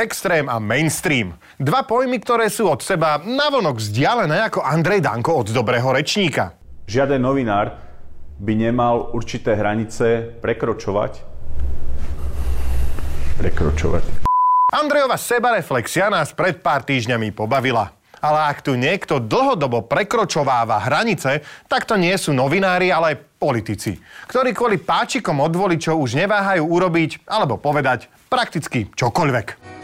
Extrém a mainstream. Dva pojmy, ktoré sú od seba navonok vzdialené ako Andrej Danko od dobrého rečníka. Žiaden novinár by nemal určité hranice prekročovať. Prekročovať. Andrejova sebareflexia nás pred pár týždňami pobavila. Ale ak tu niekto dlhodobo prekročováva hranice, tak to nie sú novinári, ale politici, ktorí kvôli páčikom od voličov už neváhajú urobiť alebo povedať prakticky čokoľvek.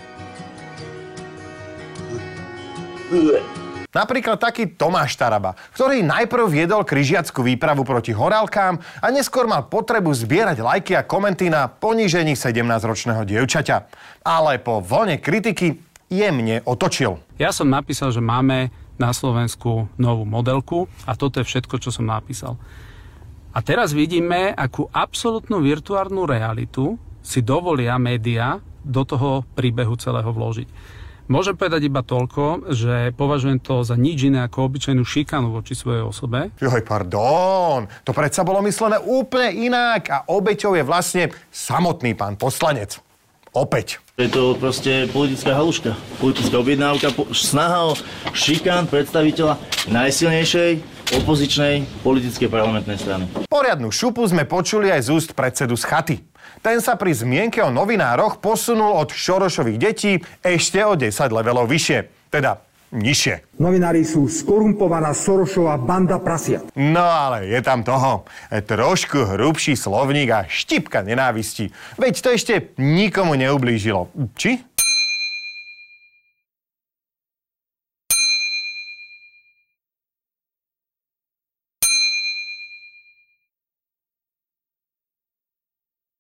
Napríklad taký Tomáš Taraba, ktorý najprv viedol križiackú výpravu proti horálkám a neskôr mal potrebu zbierať lajky a komenty na ponížení 17-ročného dievčaťa. Ale po vlne kritiky jemne otočil. Ja som napísal, že máme na Slovensku novú modelku a toto je všetko, čo som napísal. A teraz vidíme, akú absolútnu virtuálnu realitu si dovolia média do toho príbehu celého vložiť. Môžem povedať iba toľko, že považujem to za nič iné ako obyčajnú šikanu voči svojej osobe. Joj, pardon, to predsa bolo myslené úplne inak a obeťou je vlastne samotný pán poslanec. Opäť. Je to proste politická haluška, politická objednávka, snaha o šikán predstaviteľa najsilnejšej opozičnej politickej parlamentnej strany. Poriadnu šupu sme počuli aj z úst predsedu z chaty. Ten sa pri zmienke o novinároch posunul od Šorošových detí ešte o 10 levelov vyššie. Teda nižšie. Novinári sú skorumpovaná Sorošová banda prasia. No ale je tam toho. Trošku hrubší slovník a štipka nenávisti. Veď to ešte nikomu neublížilo. Či?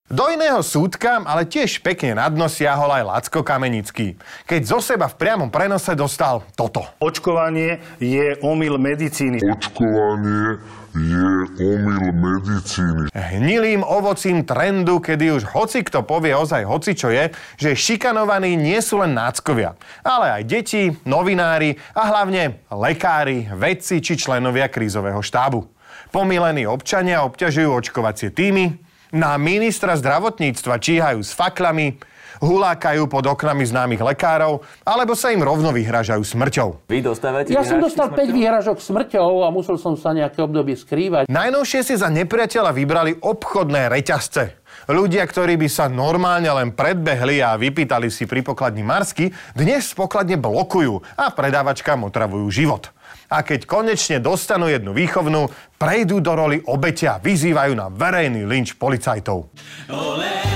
Do iného súdka, ale tiež pekne na dno siahol aj Lacko Kamenický, keď zo seba v priamom prenose dostal toto. Očkovanie je omyl medicíny. Očkovanie je omyl medicíny. Hnilým ovocím trendu, kedy už hoci kto povie ozaj hoci čo je, že šikanovaní nie sú len náckovia, ale aj deti, novinári a hlavne lekári, vedci či členovia krízového štábu. Pomilení občania obťažujú očkovacie týmy, na ministra zdravotníctva číhajú s faklami, hulákajú pod oknami známych lekárov, alebo sa im rovno vyhražajú smrťou. Vy dostávate Ja som dostal 5 vyhražok smrťou a musel som sa nejaké obdobie skrývať. Najnovšie si za nepriateľa vybrali obchodné reťazce. Ľudia, ktorí by sa normálne len predbehli a vypýtali si pri pokladni Marsky, dnes pokladne blokujú a predávačkám otravujú život. A keď konečne dostanú jednu výchovnú, prejdú do roli obeťa a vyzývajú na verejný lynč policajtov. Olé,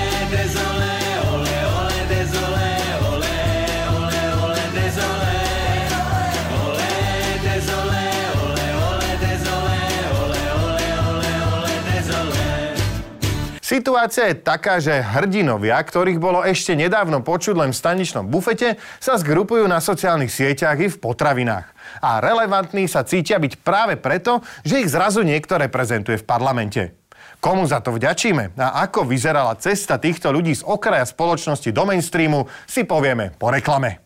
Situácia je taká, že hrdinovia, ktorých bolo ešte nedávno počuť len v staničnom bufete, sa zgrupujú na sociálnych sieťach i v potravinách. A relevantní sa cítia byť práve preto, že ich zrazu niekto reprezentuje v parlamente. Komu za to vďačíme a ako vyzerala cesta týchto ľudí z okraja spoločnosti do mainstreamu, si povieme po reklame.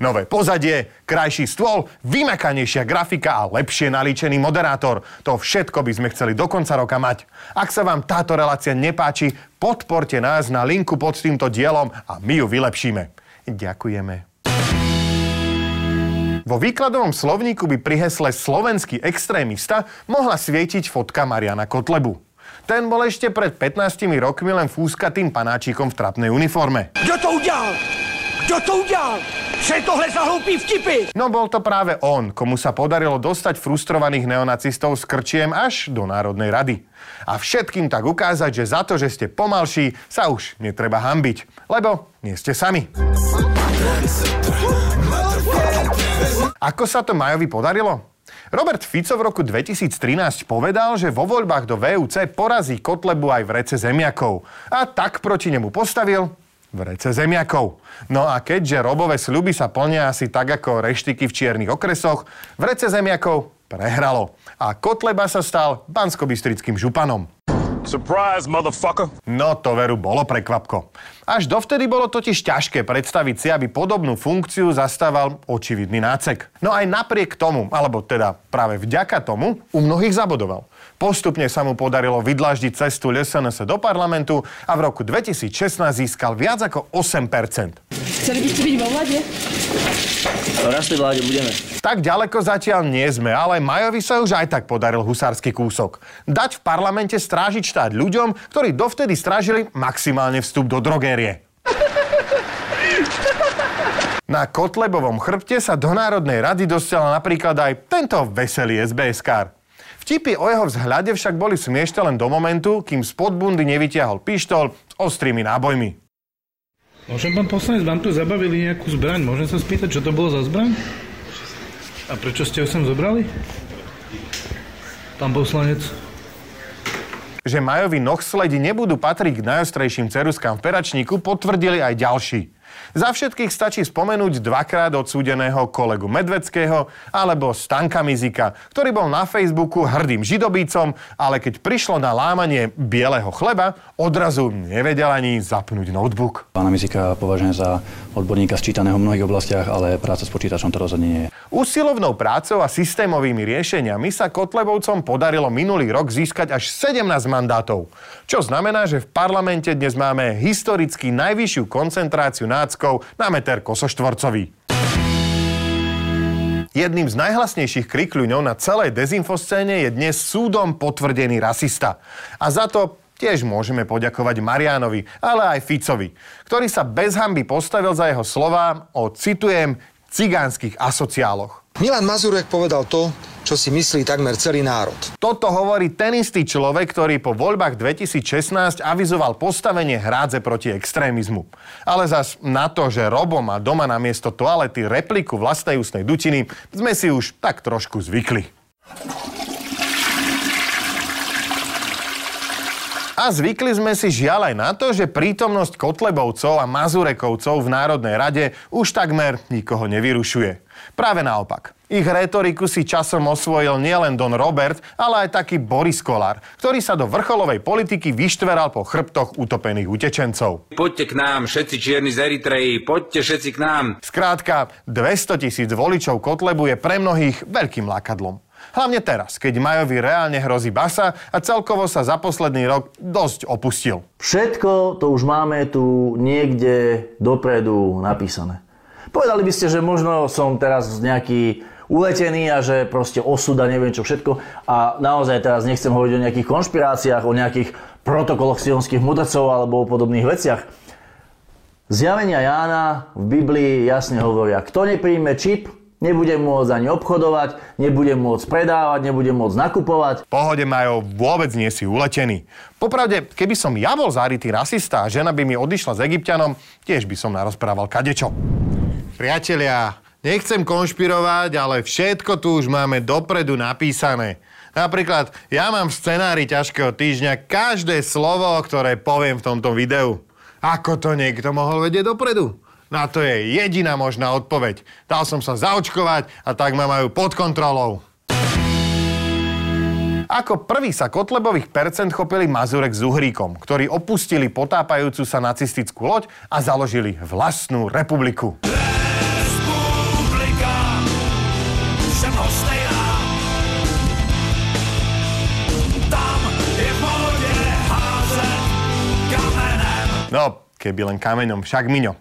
Nové pozadie, krajší stôl, vymakanejšia grafika a lepšie nalíčený moderátor. To všetko by sme chceli do konca roka mať. Ak sa vám táto relácia nepáči, podporte nás na linku pod týmto dielom a my ju vylepšíme. Ďakujeme. Vo výkladovom slovníku by pri hesle slovenský extrémista mohla svietiť fotka Mariana Kotlebu. Ten bol ešte pred 15 rokmi len fúskatým panáčikom v trapnej uniforme. Kto to udial? Kto to udial? Čo je tohle za hlúpy vtipy? No bol to práve on, komu sa podarilo dostať frustrovaných neonacistov s krčiem až do Národnej rady. A všetkým tak ukázať, že za to, že ste pomalší, sa už netreba hambiť. Lebo nie ste sami. Ako sa to Majovi podarilo? Robert Fico v roku 2013 povedal, že vo voľbách do VUC porazí Kotlebu aj v rece zemiakov. A tak proti nemu postavil vrece zemiakov. No a keďže robové sľuby sa plnia asi tak ako reštiky v čiernych okresoch, vrece zemiakov prehralo. A Kotleba sa stal banskobistrickým županom. Surprise, motherfucker! No to veru bolo prekvapko. Až dovtedy bolo totiž ťažké predstaviť si, aby podobnú funkciu zastával očividný nácek. No aj napriek tomu, alebo teda práve vďaka tomu, u mnohých zabodoval. Postupne sa mu podarilo vydlaždiť cestu LSNS do parlamentu a v roku 2016 získal viac ako 8%. Chce Chceli by ste byť vo vlade? Raz tej vláde budeme. Tak ďaleko zatiaľ nie sme, ale Majovi sa už aj tak podaril husársky kúsok. Dať v parlamente strážiť štát ľuďom, ktorí dovtedy strážili maximálne vstup do drogérie. Na Kotlebovom chrbte sa do Národnej rady dostala napríklad aj tento veselý SBS-kár. Vtipy o jeho vzhľade však boli smiešne len do momentu, kým spod bundy nevytiahol pištol s ostrými nábojmi. Môžem, pán poslanec, vám tu zabavili nejakú zbraň. Môžem sa spýtať, čo to bolo za zbraň? A prečo ste ho sem zobrali? Pán poslanec. Že Majovi nohsledi nebudú patriť k najostrejším ceruskám v peračníku, potvrdili aj ďalší. Za všetkých stačí spomenúť dvakrát odsúdeného kolegu Medveckého alebo Stanka Mizika, ktorý bol na Facebooku hrdým židobícom, ale keď prišlo na lámanie bieleho chleba, odrazu nevedel ani zapnúť notebook. Pána Mizika považujem za odborníka sčítaného v mnohých oblastiach, ale práca s počítačom to rozhodne nie je. Úsilovnou prácou a systémovými riešeniami sa Kotlebovcom podarilo minulý rok získať až 17 mandátov. Čo znamená, že v parlamente dnes máme historicky najvyššiu koncentráciu nácko Slováckov na meter kosoštvorcový. Jedným z najhlasnejších krikľuňov na celej dezinfoscéne je dnes súdom potvrdený rasista. A za to tiež môžeme poďakovať Marianovi, ale aj Ficovi, ktorý sa bez hamby postavil za jeho slova o, citujem, cigánskych asociáloch. Milan Mazurek povedal to, čo si myslí takmer celý národ. Toto hovorí ten istý človek, ktorý po voľbách 2016 avizoval postavenie hrádze proti extrémizmu. Ale zas na to, že Robo má doma na miesto toalety repliku vlastnej ústnej dutiny, sme si už tak trošku zvykli. A zvykli sme si žiaľ aj na to, že prítomnosť Kotlebovcov a Mazurekovcov v Národnej rade už takmer nikoho nevyrušuje. Práve naopak. Ich retoriku si časom osvojil nielen Don Robert, ale aj taký Boris Kolár, ktorý sa do vrcholovej politiky vyštveral po chrbtoch utopených utečencov. Poďte k nám, všetci čierni z Eritreji, poďte všetci k nám. Skrátka, 200 tisíc voličov Kotlebu je pre mnohých veľkým lákadlom. Hlavne teraz, keď Majovi reálne hrozí basa a celkovo sa za posledný rok dosť opustil. Všetko to už máme tu niekde dopredu napísané. Povedali by ste, že možno som teraz nejaký uletený a že proste osud a neviem čo všetko. A naozaj teraz nechcem hovoriť o nejakých konšpiráciách, o nejakých protokoloch sionských mudrcov alebo o podobných veciach. Zjavenia Jána v Biblii jasne hovoria, kto nepríjme čip, Nebudem môcť ani obchodovať, nebudem môcť predávať, nebudem môcť nakupovať. Pohode majú, vôbec nie si uletený. Popravde, keby som ja bol zarytý rasista a žena by mi odišla s egyptianom, tiež by som narozprával kadečo. Priatelia, nechcem konšpirovať, ale všetko tu už máme dopredu napísané. Napríklad, ja mám v scenári ťažkého týždňa každé slovo, ktoré poviem v tomto videu. Ako to niekto mohol vedieť dopredu? Na to je jediná možná odpoveď. Dal som sa zaočkovať a tak ma majú pod kontrolou. Ako prvý sa Kotlebových percent chopili Mazurek s Uhríkom, ktorí opustili potápajúcu sa nacistickú loď a založili vlastnú republiku. No, keby len kameňom, však miňo.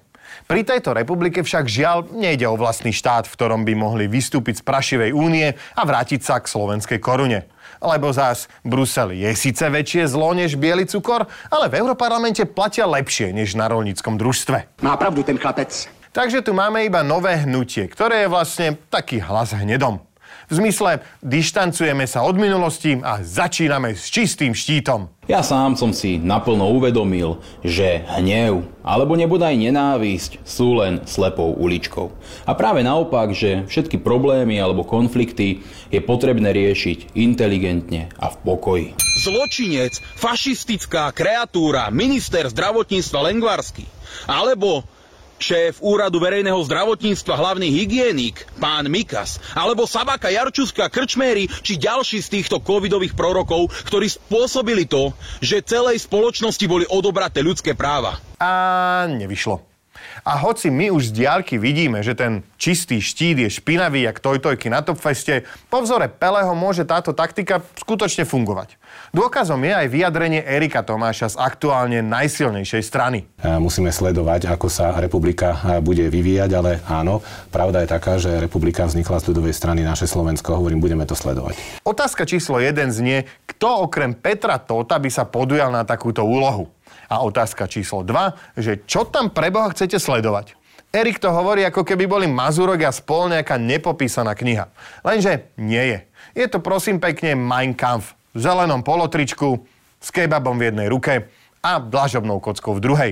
Pri tejto republike však žiaľ nejde o vlastný štát, v ktorom by mohli vystúpiť z Prašivej únie a vrátiť sa k slovenskej korune. Lebo zás Brusel je síce väčšie zlo než biely cukor, ale v Európarlamente platia lepšie než na rolníckom družstve. Má pravdu ten chlapec. Takže tu máme iba nové hnutie, ktoré je vlastne taký hlas hnedom. V zmysle, dištancujeme sa od minulosti a začíname s čistým štítom. Ja sám som si naplno uvedomil, že hnev alebo nebodaj nenávisť sú len slepou uličkou. A práve naopak, že všetky problémy alebo konflikty je potrebné riešiť inteligentne a v pokoji. Zločinec, fašistická kreatúra, minister zdravotníctva Lengvarsky alebo šéf Úradu verejného zdravotníctva hlavný hygienik, pán Mikas, alebo Sabaka Jarčuska, Krčméry, či ďalší z týchto covidových prorokov, ktorí spôsobili to, že celej spoločnosti boli odobraté ľudské práva. A nevyšlo. A hoci my už z diálky vidíme, že ten čistý štít je špinavý jak tojtojky na Topfeste, po vzore Peleho môže táto taktika skutočne fungovať. Dôkazom je aj vyjadrenie Erika Tomáša z aktuálne najsilnejšej strany. Musíme sledovať, ako sa republika bude vyvíjať, ale áno, pravda je taká, že republika vznikla z ľudovej strany naše Slovensko. Hovorím, budeme to sledovať. Otázka číslo 1 znie, kto okrem Petra Tota by sa podujal na takúto úlohu? A otázka číslo 2, že čo tam pre Boha chcete sledovať? Erik to hovorí, ako keby boli Mazurok a spol nejaká nepopísaná kniha. Lenže nie je. Je to prosím pekne Mein Kampf. V zelenom polotričku, s kebabom v jednej ruke a dlažobnou kockou v druhej.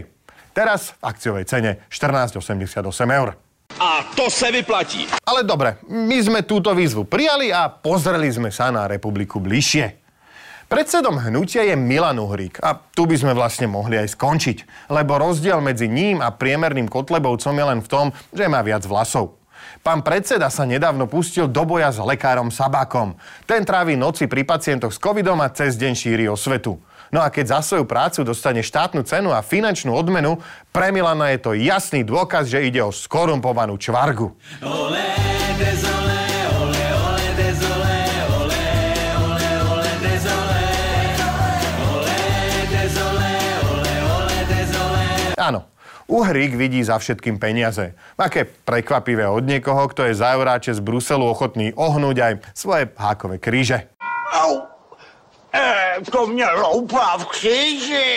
Teraz v akciovej cene 14,88 eur. A to se vyplatí. Ale dobre, my sme túto výzvu prijali a pozreli sme sa na republiku bližšie. Predsedom hnutia je Milan Uhrík a tu by sme vlastne mohli aj skončiť, lebo rozdiel medzi ním a priemerným Kotlebovcom je len v tom, že má viac vlasov. Pán predseda sa nedávno pustil do boja s lekárom Sabákom. Ten trávi noci pri pacientoch s covidom a cez deň šíri osvetu. No a keď za svoju prácu dostane štátnu cenu a finančnú odmenu, pre Milana je to jasný dôkaz, že ide o skorumpovanú čvargu. Olé, Áno, Uhrík vidí za všetkým peniaze. Aké prekvapivé od niekoho, kto je za euráče z Bruselu ochotný ohnúť aj svoje hákové kríže. Au! E, to mňa loupá v kríži.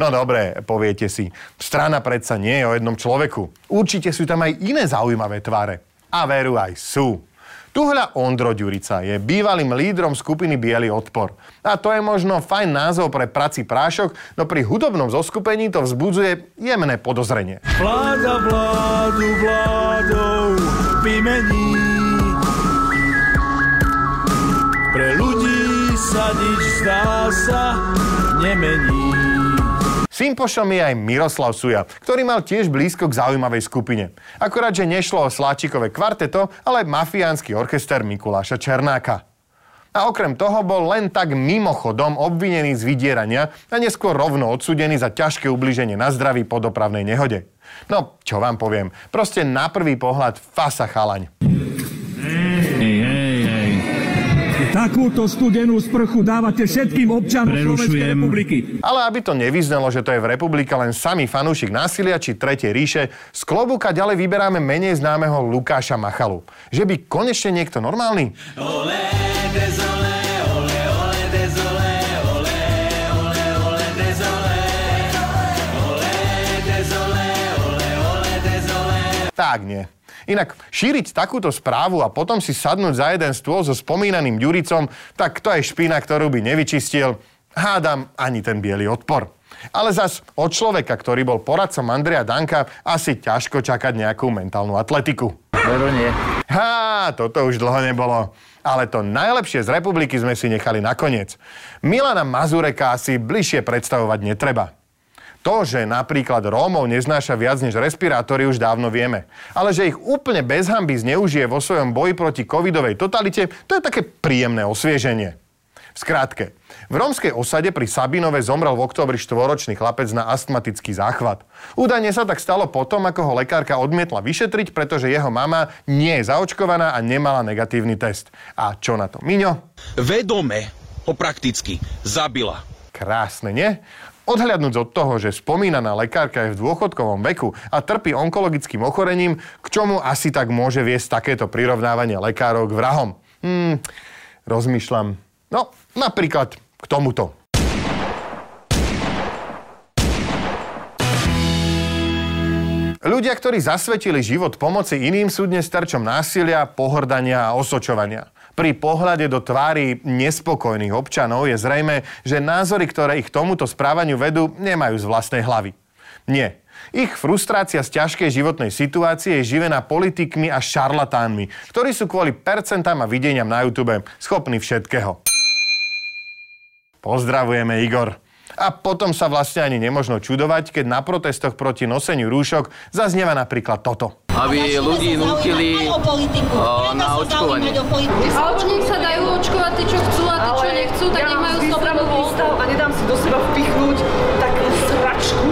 No dobre, poviete si. Strana predsa nie je o jednom človeku. Určite sú tam aj iné zaujímavé tváre. A veru aj sú. Tuhľa Ondro Ďurica je bývalým lídrom skupiny Bielý odpor. A to je možno fajn názov pre prací prášok, no pri hudobnom zoskupení to vzbudzuje jemné podozrenie. Vláda vládu vládou vymení. Pre ľudí sa nič zdá sa nemení. Sympošom je aj Miroslav Suja, ktorý mal tiež blízko k zaujímavej skupine. Akorát, že nešlo o sláčikové kvarteto, ale mafiánsky orchester Mikuláša Černáka. A okrem toho bol len tak mimochodom obvinený z vydierania a neskôr rovno odsudený za ťažké ubliženie na zdraví po dopravnej nehode. No, čo vám poviem, proste na prvý pohľad fasa chalaň. Takúto studenú sprchu dávate všetkým občanom Slovenskej republiky. Ale aby to nevyznalo, že to je v republike len samý fanúšik násilia či tretie ríše, z klobúka ďalej vyberáme menej známeho Lukáša Machalu. Že by konečne niekto normálny? Olé, dezolé, Tak nie. Inak šíriť takúto správu a potom si sadnúť za jeden stôl so spomínaným Ďuricom, tak to je špina, ktorú by nevyčistil, hádam, ani ten biely odpor. Ale zas od človeka, ktorý bol poradcom Andreja Danka, asi ťažko čakať nejakú mentálnu atletiku. Veru nie. Há, toto už dlho nebolo. Ale to najlepšie z republiky sme si nechali nakoniec. Milana Mazureka asi bližšie predstavovať netreba. To, že napríklad Rómov neznáša viac než respirátory, už dávno vieme. Ale že ich úplne bez hamby zneužije vo svojom boji proti covidovej totalite, to je také príjemné osvieženie. V skrátke, v rómskej osade pri Sabinove zomrel v oktobri štvoročný chlapec na astmatický záchvat. Údajne sa tak stalo potom, ako ho lekárka odmietla vyšetriť, pretože jeho mama nie je zaočkovaná a nemala negatívny test. A čo na to, Miňo? Vedome ho prakticky zabila. Krásne, nie? Odhľadnúť od toho, že spomínaná lekárka je v dôchodkovom veku a trpí onkologickým ochorením, k čomu asi tak môže viesť takéto prirovnávanie lekárov k vrahom? Hmm, rozmýšľam. No, napríklad k tomuto. Ľudia, ktorí zasvetili život pomoci iným, sú dnes terčom násilia, pohrdania a osočovania. Pri pohľade do tvári nespokojných občanov je zrejme, že názory, ktoré ich tomuto správaniu vedú, nemajú z vlastnej hlavy. Nie. Ich frustrácia z ťažkej životnej situácie je živená politikmi a šarlatánmi, ktorí sú kvôli percentám a videniam na YouTube schopní všetkého. Pozdravujeme, Igor. A potom sa vlastne ani nemožno čudovať, keď na protestoch proti noseniu rúšok zaznieva napríklad toto. Aby ľudí nútili na očkovanie. Ale nech sa dajú očkovať tí, čo chcú a tí, čo nechcú, tak nech majú slobodnú. A nedám si do seba vpichnúť takú sračku.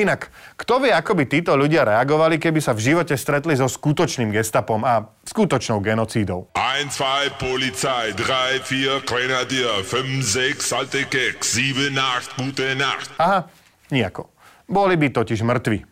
Inak, kto vie, ako by títo ľudia reagovali, keby sa v živote stretli so skutočným gestapom a skutočnou genocídou? 1, 2, Polizei, 3, 4, Grenadier, 5, 6, alte Keks, 7, 8, gute Nacht. Aha, nejako. Boli by totiž mŕtvi.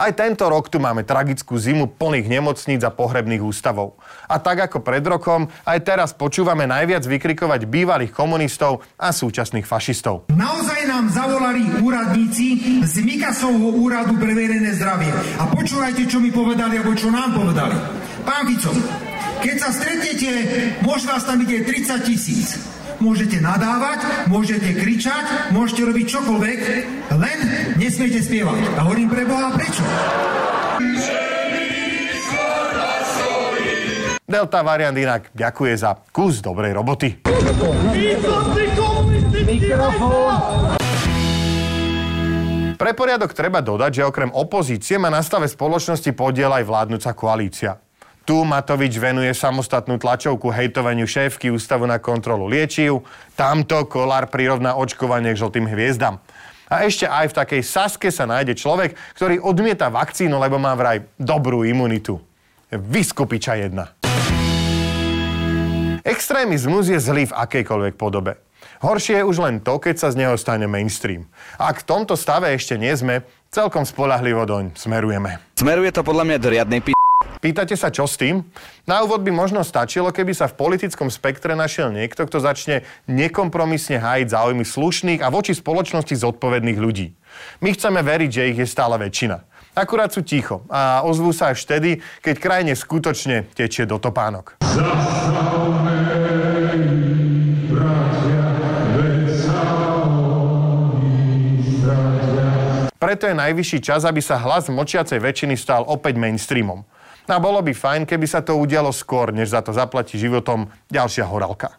Aj tento rok tu máme tragickú zimu plných nemocníc a pohrebných ústavov. A tak ako pred rokom, aj teraz počúvame najviac vykrikovať bývalých komunistov a súčasných fašistov. Naozaj nám zavolali úradníci z Mikasovho úradu pre verejné zdravie. A počúvajte, čo mi povedali, alebo čo nám povedali. Pán Fico, keď sa stretnete, môže vás tam byť 30 tisíc. Môžete nadávať, môžete kričať, môžete robiť čokoľvek, len nesmiete spievať. A hovorím pre Boha, prečo? Delta variant inak ďakuje za kus dobrej roboty. Pre poriadok treba dodať, že okrem opozície má na stave spoločnosti podiel aj vládnúca koalícia. Tu Matovič venuje samostatnú tlačovku hejtovaniu šéfky Ústavu na kontrolu liečiv, tamto Kolár prirovná očkovanie k žltým hviezdam. A ešte aj v takej Saske sa nájde človek, ktorý odmieta vakcínu, lebo má vraj dobrú imunitu. Vyskupiča jedna. Extrémizmus je zlý v akejkoľvek podobe. Horšie je už len to, keď sa z neho stane mainstream. Ak v tomto stave ešte nie sme, celkom spolahlivo doň smerujeme. Smeruje to podľa mňa do riadnej p***. Pýtate sa, čo s tým? Na úvod by možno stačilo, keby sa v politickom spektre našiel niekto, kto začne nekompromisne hájiť záujmy slušných a voči spoločnosti zodpovedných ľudí. My chceme veriť, že ich je stále väčšina. Akurát sú ticho a ozvú sa až vtedy, keď krajine skutočne tečie do topánok. Preto je najvyšší čas, aby sa hlas močiacej väčšiny stal opäť mainstreamom. A bolo by fajn, keby sa to udialo skôr, než za to zaplatí životom ďalšia horálka.